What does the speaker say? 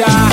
tchau.